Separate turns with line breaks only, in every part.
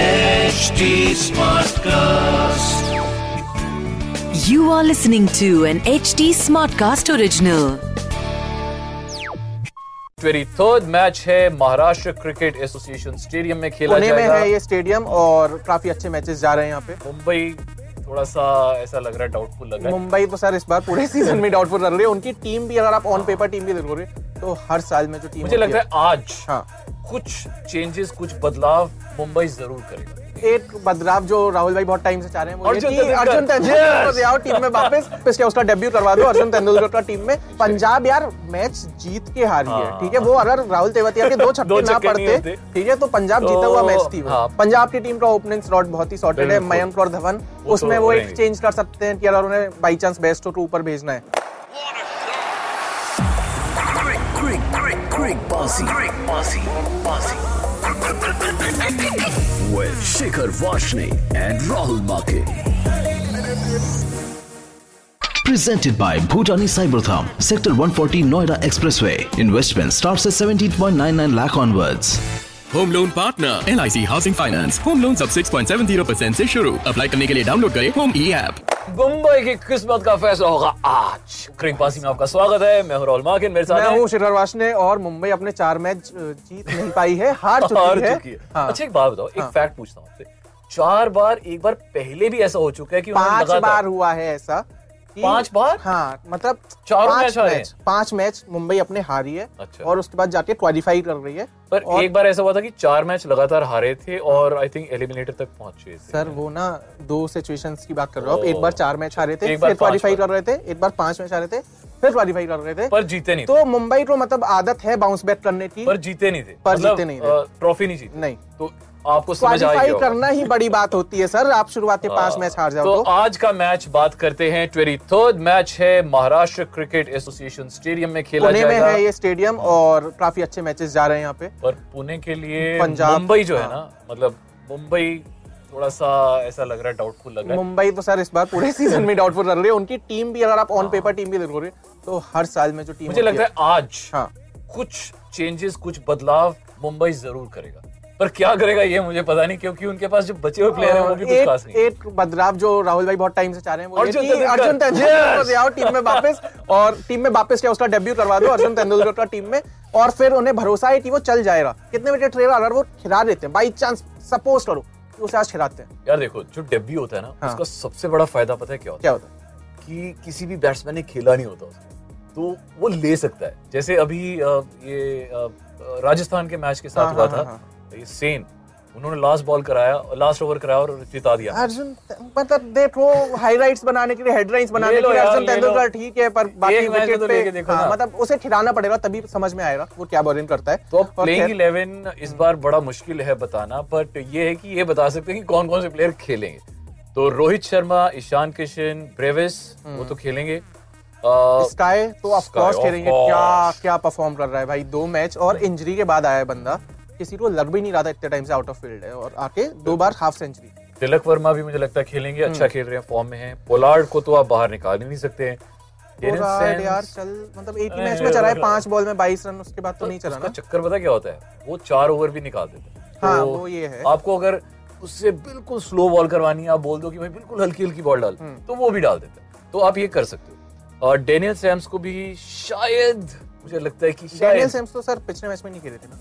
HD Smartcast.
You are listening to an HD Smartcast original.
Third match है Maharashtra cricket association stadium में खेला
पुणे में है ये स्टेडियम और काफ़ी अच्छे मैचेस जा रहे हैं यहाँ पे।
मुंबई थोड़ा सा ऐसा लग रहा है डाउटफुल लग रहा है।
मुंबई तो सर इस बार पूरे सीज़न में डाउटफुल लग रही है। उनकी टीम भी अगर आप ऑन पेपर टीम भी देखोगे तो हर साल में जो टीम
मुझे लग रहा है आज
हाँ।
कुछ चेंजेस कुछ बदलाव मुंबई ज़रूर करेगा।
एक बदलाव जो राहुल भाई बहुत टाइम से चाह रहे हैं वो
अर्जुन तेंदुलकर।
अर्जुन तेंदुलकर
Yes!
आओ टीम में वापस क्या उसका डेब्यू करवा दो अर्जुन तेंदुलकर का टीम में। पंजाब यार मैच जीत के हारी है
हाँ।
ठीक है? वो अगर राहुल तेवतिया के दो छक्के ना पड़ते ठीक है? तो पंजाब जीता
तो,
हुआ मैच थी
हाँ।
पंजाब की टीम का ओपनिंग स्लॉट बहुत ही सॉर्टेड है मयंक और धवन। उसमें
तो
वो एक चेंज कर सकते हैं कि अगर उन्हें बाई चांस बेस्ट हो तो ऊपर भेजना है।
quick, quick, bossy, quick, bossy, bossy. With Shikhar Vashne and Rahul Make.
Presented by Bhutani Cybertham, Sector 140 Noida Expressway. Investment starts at 17.99 lakh onwards.
Home loan partner L I C housing finance home loan सब 6.70 percent ऐसी शुरू apply करने के लिए download करें home ई app
Mumbai की किस्मत का फैसला होगा आज। क्रिक पासी में आपका स्वागत है। मैं हूँ राहुल मेरे साथ
मैं
हूँ
हूँ शिखर वाशने और मुंबई अपने चार मैच जीत नहीं पाई है हार चुकी
हार
है।
चुकी है।
हाँ।
अच्छा एक बात बताओ एक
हाँ।
फैक्ट पूछता हूँ आपसे। चार बार एक बार पहले भी ऐसा हो चुका है कि
पाँच बार हुआ है ऐसा।
पाँच बार?
हाँ मतलब
चारों मैच हारे
पाँच मैच मुंबई अपने हारी है
अच्छा।
और उसके बाद जाके क्वालिफाई कर रही है
पर
और
एक बार ऐसा हुआ था कि चार मैच लगातार हारे थे और आई थिंक एलिमिनेटर तक पहुँचे थे।
सर वो ना दो सिचुएशंस की बात कर रहे हो। आप एक बार चार मैच हारे थे
एक बार
फिर क्वालिफाई कर रहे थे एक बार पाँच मैच हारे थे फिर क्वालिफाई कर रहे थे।
पर जीते नहीं
तो मुंबई को मतलब आदत है बाउंस बैक करने की।
पर जीते नहीं थे।
पर
मतलब,
जीते नहीं थे।
ट्रॉफी नहीं जीती।
नहीं।
तो आपको
क्वालिफाई करना ही बड़ी बात होती है सर। आप शुरुआत के पाँच मैच हार जाओ
तो
तो।
आज का मैच बात करते हैं ट्वेंटी थर्ड मैच है महाराष्ट्र क्रिकेट एसोसिएशन स्टेडियम में खेला
पुणे में है ये स्टेडियम और काफ़ी अच्छे मैचेस जा रहे हैं यहाँ पे।
पर पुणे के लिए
पंजाब-
मुंबई जो है
हाँ।
ना मतलब मुंबई थोड़ा सा ऐसा लग रहा है डाउटफुल लग रहा है।
मुंबई तो सर इस बार पूरे सीज़न में डाउटफुल रन रही है। उनकी टीम भी अगर आप ऑन पेपर टीम भी देखोगे तो हर साल में जो टीम
मुझे लगता है आज
हाँ।
कुछ चेंजेस कुछ बदलाव मुंबई ज़रूर करेगा। पर क्या करेगा ये मुझे पता नहीं क्योंकि उनके पास जो बचे हुए प्लेयर हैं वो भी कुछ खास नहीं
एक बदलाव जो राहुल भाई बहुत टाइम से चाह रहे हैं वो
अर्जुन तेंदुलकर।
अर्जुन तेंदुलकर को ले आओ टीम में वापस और टीम में वापस क्या उसका डेब्यू करवा दो अर्जुन तेंदुलकर का टीम में और फिर उन्हें भरोसा है कि वो चल जाएगा। कितने बजे ट्रेलर अगर वो खिला देते हैं बाई चांस सपोज़ करो उसे आज खिलाते हैं।
यार देखो जो डेब्यू होता है ना
हाँ।
उसका सबसे बड़ा फ़ायदा पता है क्या होता है?
क्या होता है?
है कि किसी भी बैट्समैन ने खेला नहीं होता उसको तो वो ले सकता है। जैसे अभी ये राजस्थान के मैच के साथ
हाँ,
हुआ
हाँ,
था ये सेन उन्होंने लास्ट बॉल कराया लास्ट ओवर कराया और जिता दिया।
अर्जुन मतलब देखो हाईलाइट्स बनाने के लिए हेडलाइंस बनाने के लिए अर्जुन तेंदुलकर ठीक है पर बाकी विकेट
तो
पे हाँ, मतलब उसे खिलाना पड़ेगा तभी समझ में आएगा वो क्या बॉलिंग करता है।
तो प्लेइंग इलेवन इस बार बड़ा मुश्किल है बताना बट ये है कि ये बता सकते हैं कि कौन कौन से प्लेयर खेलेंगे। तो रोहित शर्मा ईशान किशन ब्रेविस वो तो खेलेंगे।
स्काई तो ऑफ़ कोर्स खेलेंगे। क्या क्या परफॉर्म कर रहा है भाई? दो मैच और इंजरी के बाद आया है बंदा। किसी को लग भी नहीं रहा था इतने टाइम से आउट ऑफ़ फ़ील्ड है और आके दो बार हाफ़ सेंचुरी
तिलक वर्मा भी मुझे लगता है खेलेंगे
हम्म।
अच्छा खेल रहे हैं फॉर्म में है। पोलार्ड को तो आप बाहर निकाल ही नहीं सकते हैं।
यार चल मतलब एक ही मैच में चला है पाँच बॉल में बाईस रन उसके बाद तो नहीं चला ना।
चक्कर पता क्या होता है? वो चार ओवर भी निकाल देता है।
हाँ,
तो
वो ये है।
आपको अगर उससे बिल्कुल स्लो बॉल करवानी है आप बोल दो कि भाई बिल्कुल हल्की हल्की बॉल डाल
हम्म।
तो वो भी डाल देता है। तो आप ये कर सकते हो। और डेनियल सैम्स को भी शायद मुझे लगता है कि
डेनियल सेम्स तो सर पिछले मैच में नहीं खेले थे ना।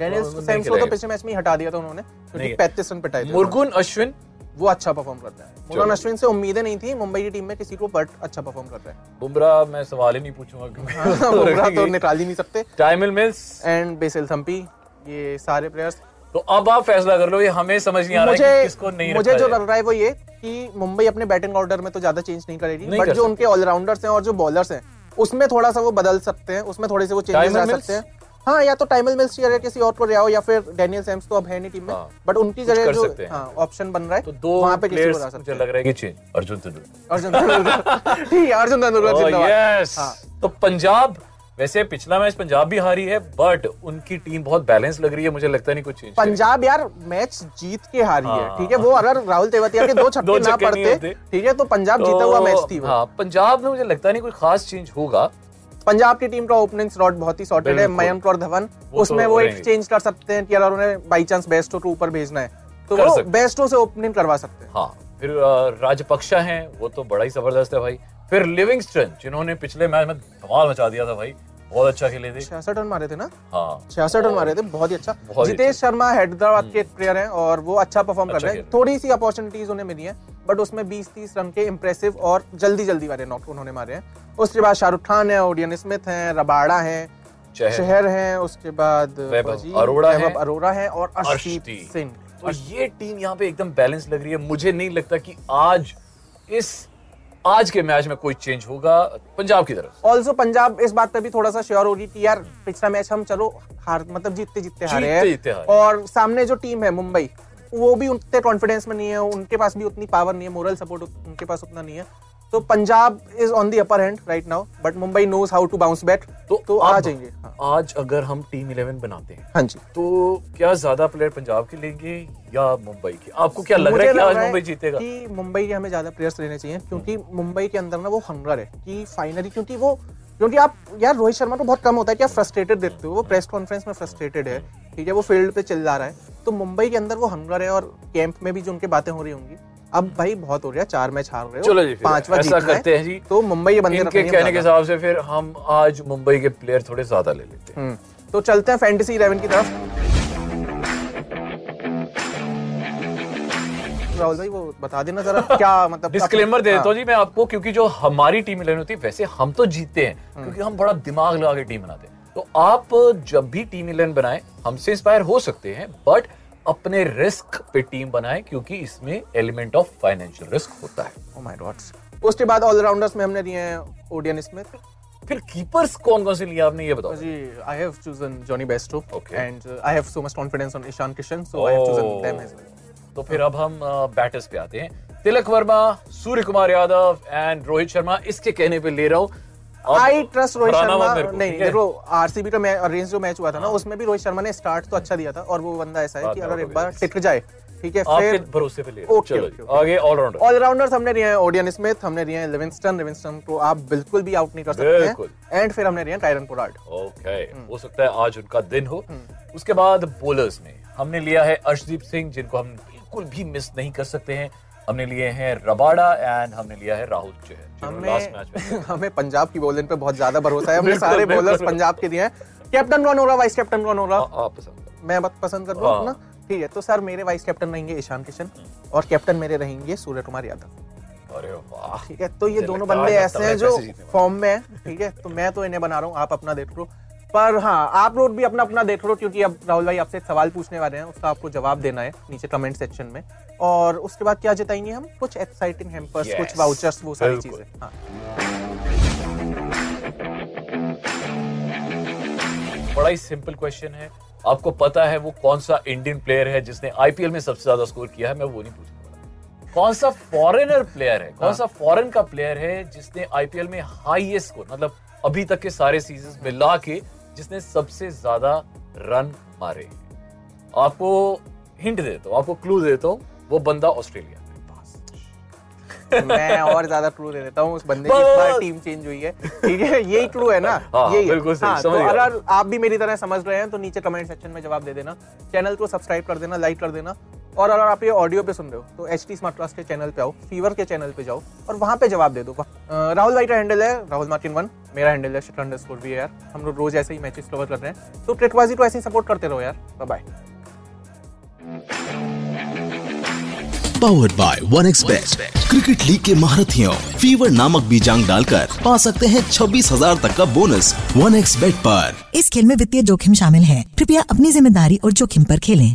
हाँ, नहीं
सेम्स को तो पिछले मैच में ही हटा दिया था उन्होंने। पैंतीस रन पिटाए
मुर्गुन अश्विन
वो अच्छा परफॉर्म करता है। मुर्गन अश्विन से उम्मीदें नहीं थी मुंबई की टीम में किसी को बट अच्छा परफॉर्म कर रहा है।
बुमराह मैं सवाल ही नहीं पूछूँगा
बुमराह तो निकाल ही नहीं सकते।
Tymal Mills.
And Basil Thampi ये सारे प्लेयर्स
तो अब आप फैसला कर लो ये हमें समझ नहीं आ रहा है
मुझे
कि किसको नहीं
मुझे जो लग रहा है वो ये कि मुंबई अपने बैटिंग ऑर्डर में तो ज़्यादा चेंज नहीं करेगी बट जो उनके ऑलराउंडर्स हैं और जो बॉलर्स हैं उसमें थोड़ा सा वो बदल सकते हैं उसमें थोड़े से वो चेंजेस ला सकते हैं। हाँ या तो टाइमल मिल्स की जगह किसी और को ले आओ या फिर डेनियल सैम्स तो अब है नहीं टीम में
हाँ,
बट उनकी जगह जो
सकते हैं।
हाँ ऑप्शन बन रहा है
तो दो
वहाँ पे किसी को ला सकते
लग रहा है कि चेंज अर्जुन तेंदुलकर।
अर्जुन तेंदुलकर। ठीक है अर्जुन तेंदुलकर
Oh,
जिंदाबाद! हाँ।
तो पंजाब वैसे पिछला मैच पंजाब भी हारी है बट उनकी टीम बहुत बैलेंस लग रही है मुझे लगता नहीं कुछ चेंज
पंजाब यार मैच जीत के हारी है
हाँ।
ठीक है? वो अगर राहुल तेवतिया के दो
दो
छक्के ना पड़ते ठीक है? तो पंजाब तो, जीता हुआ मैच थी वो।
हाँ पंजाब में मुझे लगता नहीं कोई खास चेंज होगा
पंजाब की टीम का ओपनिंग स्लॉट बहुत ही सॉर्टेड है मयंक और धवन। उसमें
तो
वो
रहेंगे।
एक्सचेंज कर सकते हैं कि अगर उन्हें बाई चांस बेस्टो के ऊपर भेजना है। तो वो बेस्टो से ओपनिंग करवा सकते हैं।
हाँ फिर राजपक्षा हैं वो तो बड़ा ही ज़बरदस्त है भाई। फिर लिविंगस्टन जिन्होंने पिछले मैच में धमाल मचा दिया था भाई बहुत अच्छा खेले थे।
छियासठ रन मारे थे ना?
हाँ।
छियासठ रन मारे थे बहुत ही अच्छा। जितेश
अच्छा।
शर्मा हैदराबाद के प्लेयर हैं और वो अच्छा परफॉर्म
अच्छा कर
रहे हैं। थोड़ी सी अपॉर्चुनिटीज़ उन्हें मिली हैं बट उसमें 20-30 रन के इंप्रेसिव और जल्दी जल्दी वाले नॉक उन्होंने मारे हैं। उसके बाद शाहरुख खान है ओडियन स्मिथ है रबाड़ा है
शहर।
है। उसके बाद
अरोड़ा हैं।
अरोड़ा है और अर्शदीप। सिंह।
तो ये टीम यहाँ पे एकदम बैलेंस लग रही है। मुझे नहीं लगता कि आज इस आज के मैच में कोई चेंज होगा पंजाब की तरफ़
ऑल्सो पंजाब इस बात पर भी थोड़ा सा श्योर होगी कि यार पिछला मैच हम चलो हार मतलब जीतते जीतते हारे हैं। और सामने जो टीम है मुंबई वो भी उतने कॉन्फिडेंस में नहीं है उनके पास भी उतनी पावर नहीं है मोरल सपोर्ट उनके पास उतना नहीं है। तो Punjab is on the upper hand right now but Mumbai knows how to bounce back
तो,
तो आ जाएँगे हाँ,
आज अगर हम टीम इलेवन बनाते हैं
हाँ जी।
तो क्या ज़्यादा प्लेयर पंजाब के लेंगे या मुंबई के? आपको क्या लग रहा है कि आज मुंबई जीतेगा?
कि मुंबई के हमें ज़्यादा प्लेयर्स लेने चाहिए क्योंकि मुंबई के अंदर ना वो हंगर है कि फाइनली क्योंकि वो क्योंकि आप यार रोहित शर्मा को बहुत कम होता है कि आप फ्रस्ट्रेटेड देखते हो वो प्रेस कॉन्फ्रेंस में फ्रस्ट्रेटेड है ठीक है वो फ़ील्ड पे चल जा रहा है तो मुंबई के अंदर वो हंगर है और कैंप में भी जो उनके बातें हो रही होंगी अब भाई बहुत हो रहा है चार मैच हार रहे हो
चलो जी,
पांचवा
ऐसा करते हैं जी।
तो मुंबई ये बंदे
इनके कहने के हिसाब से फिर हम आज मुंबई के प्लेयर थोड़े ज़्यादा ले लेते हैं
हम्म, तो चलते हैं फैंटेसी इलेवन की तरफ़ राहुल भाई वो बता देना जरा क्या मतलब
डिस्क्लेमर दे देता
हाँ।
हूँ जी मैं आपको क्योंकि जो हमारी टीम इलेवन होती है वैसे हम तो जीतते हैं
हम्म।
क्योंकि हम बड़ा दिमाग लगा के टीम बनाते हैं तो आप जब भी टीम इलेवन बनाएँ हमसे इंस्पायर हो सकते हैं बट अपने रिस्क पे टीम बनाएँ क्योंकि इसमें एलिमेंट ऑफ़ फाइनेंशियल रिस्क होता है।
Oh. उसके बाद ऑलराउंडर्स में हमने लिए हैं ओडियन स्मिथ
फिर कीपर्स कौन कौन से लिए आपने ये बताओ?
जी I have chosen Jonny
Bairstow
and I have so much confidence on Ishan Kishan so I have chosen them as
तो फिर अब हम बैटर्स पे आते हैं। तिलक वर्मा सूर्य कुमार यादव एंड रोहित शर्मा इसके कहने पे ले रहा हूँ।
आई ट्रस्ट रोहित शर्मा नहीं देखो आरसीबी का मैच रेंज जो मैच हुआ था ना उसमें भी रोहित शर्मा ने स्टार्ट तो अच्छा दिया था और वो बंदा ऐसा है कि अगर एक बार टिक जाए ठीक है फिर
भरोसे पे ले रहा चलो
okay,
जी,
okay.
आगे ऑलराउंडर
ऑलराउंडर्स हमने लिए हैं ओडियन स्मिथ हमने लिए हैं लिविंगस्टन लिविंगस्टन को आप बिल्कुल भी आउट नहीं कर सकते हैं। एंड फिर हमने लिए हैं टायरन पोलार्ड
ओके हो सकता है आज उनका दिन हो। उसके बाद बोलर्स में हमने लिया है अर्शदीप सिंह जिनको हम बिल्कुल भी मिस नहीं कर सकते हैं। हमने लिए हैं रबाडा एंड हमने लिया है राहुल चहर।
हमें हमें पंजाब की बॉलिंग पे बहुत ज़्यादा भरोसा है। हमने सारे बॉलर्स पंजाब के दिए हैं। कैप्टन कौन हो रहा वाइस कैप्टन कौन हो रहा। मैं बात पसंद कर रहा
हाँ।
हूँ। ठीक है तो सर मेरे वाइस कैप्टन रहेंगे ईशान किशन और कैप्टन मेरे रहेंगे सूर्य कुमार यादव।
अरे वाह।
ठीक है तो ये दोनों बंदे ऐसे हैं जो। फॉर्म में हैं ठीक है? तो मैं तो इन्हें बना रहा हूँ आप अपना देख। लो पर हाँ आप लोग भी अपना अपना देख लो क्योंकि अब राहुल भाई आपसे सवाल पूछने वाले हैं उसका आपको जवाब देना है नीचे कमेंट सेक्शन में। और उसके बाद क्या जिताएँगे हम? कुछ एक्साइटिंग हैम्पर्स
Yes,
कुछ वाउचर्स वो सारी चीज़ें हाँ।
बड़ा ही सिंपल क्वेश्चन है। आपको पता है वो कौन सा इंडियन प्लेयर है जिसने आईपीएल में सबसे ज़्यादा स्कोर किया है? मैं वो नहीं वाला कौन सा फॉरेनर प्लेयर है? कौन सा फॉरेन का प्लेयर है जिसने आईपीएल में हाईएस्ट स्कोर मतलब अभी तक के सारे सीज़न मिला के जिसने सबसे ज़्यादा रन मारे हैं। आपको हिंट देता हूँ आपको क्लू देता हूँ वो बंदा ऑस्ट्रेलिया में
मैं और ज़्यादा क्लू दे देता हूँ उस बंदे की इस बार टीम चेंज हुई है। ठीक है यही क्लू है ना?
हाँ,
यही
बिल्कुल सही,
हाँ,
समझ
तो अगर आप भी मेरी तरह समझ रहे हैं तो नीचे कमेंट सेक्शन में जवाब दे देना। चैनल को सब्सक्राइब कर देना लाइक कर देना। और अगर आप ये ऑडियो पे सुन रहे हो तो एच टी स्मार्ट क्लास के चैनल पे आओ फीवर के चैनल पे जाओ और वहाँ पे जवाब दे दो। राहुल भाई का हैंडल है राहुल मार्टिन वन मेरा हैंडल है शटर अंडरस्कोर भी है यार हम लोग रोज ऐसे ही मैचेस कवर कर रहे हैं। तो ट्रिकबाजी को ऐसे ही सपोर्ट करते रहो यार। Bye bye
powered by one cricket league के महारथियों फीवर नामक बीजांग डालकर पा सकते हैं छब्बीस हज़ार तक का बोनस वन एक्स बेट पर।
इस खेल में वित्तीय जोखिम शामिल है। कृपया अपनी ज़िम्मेदारी और जोखिम पर खेलें।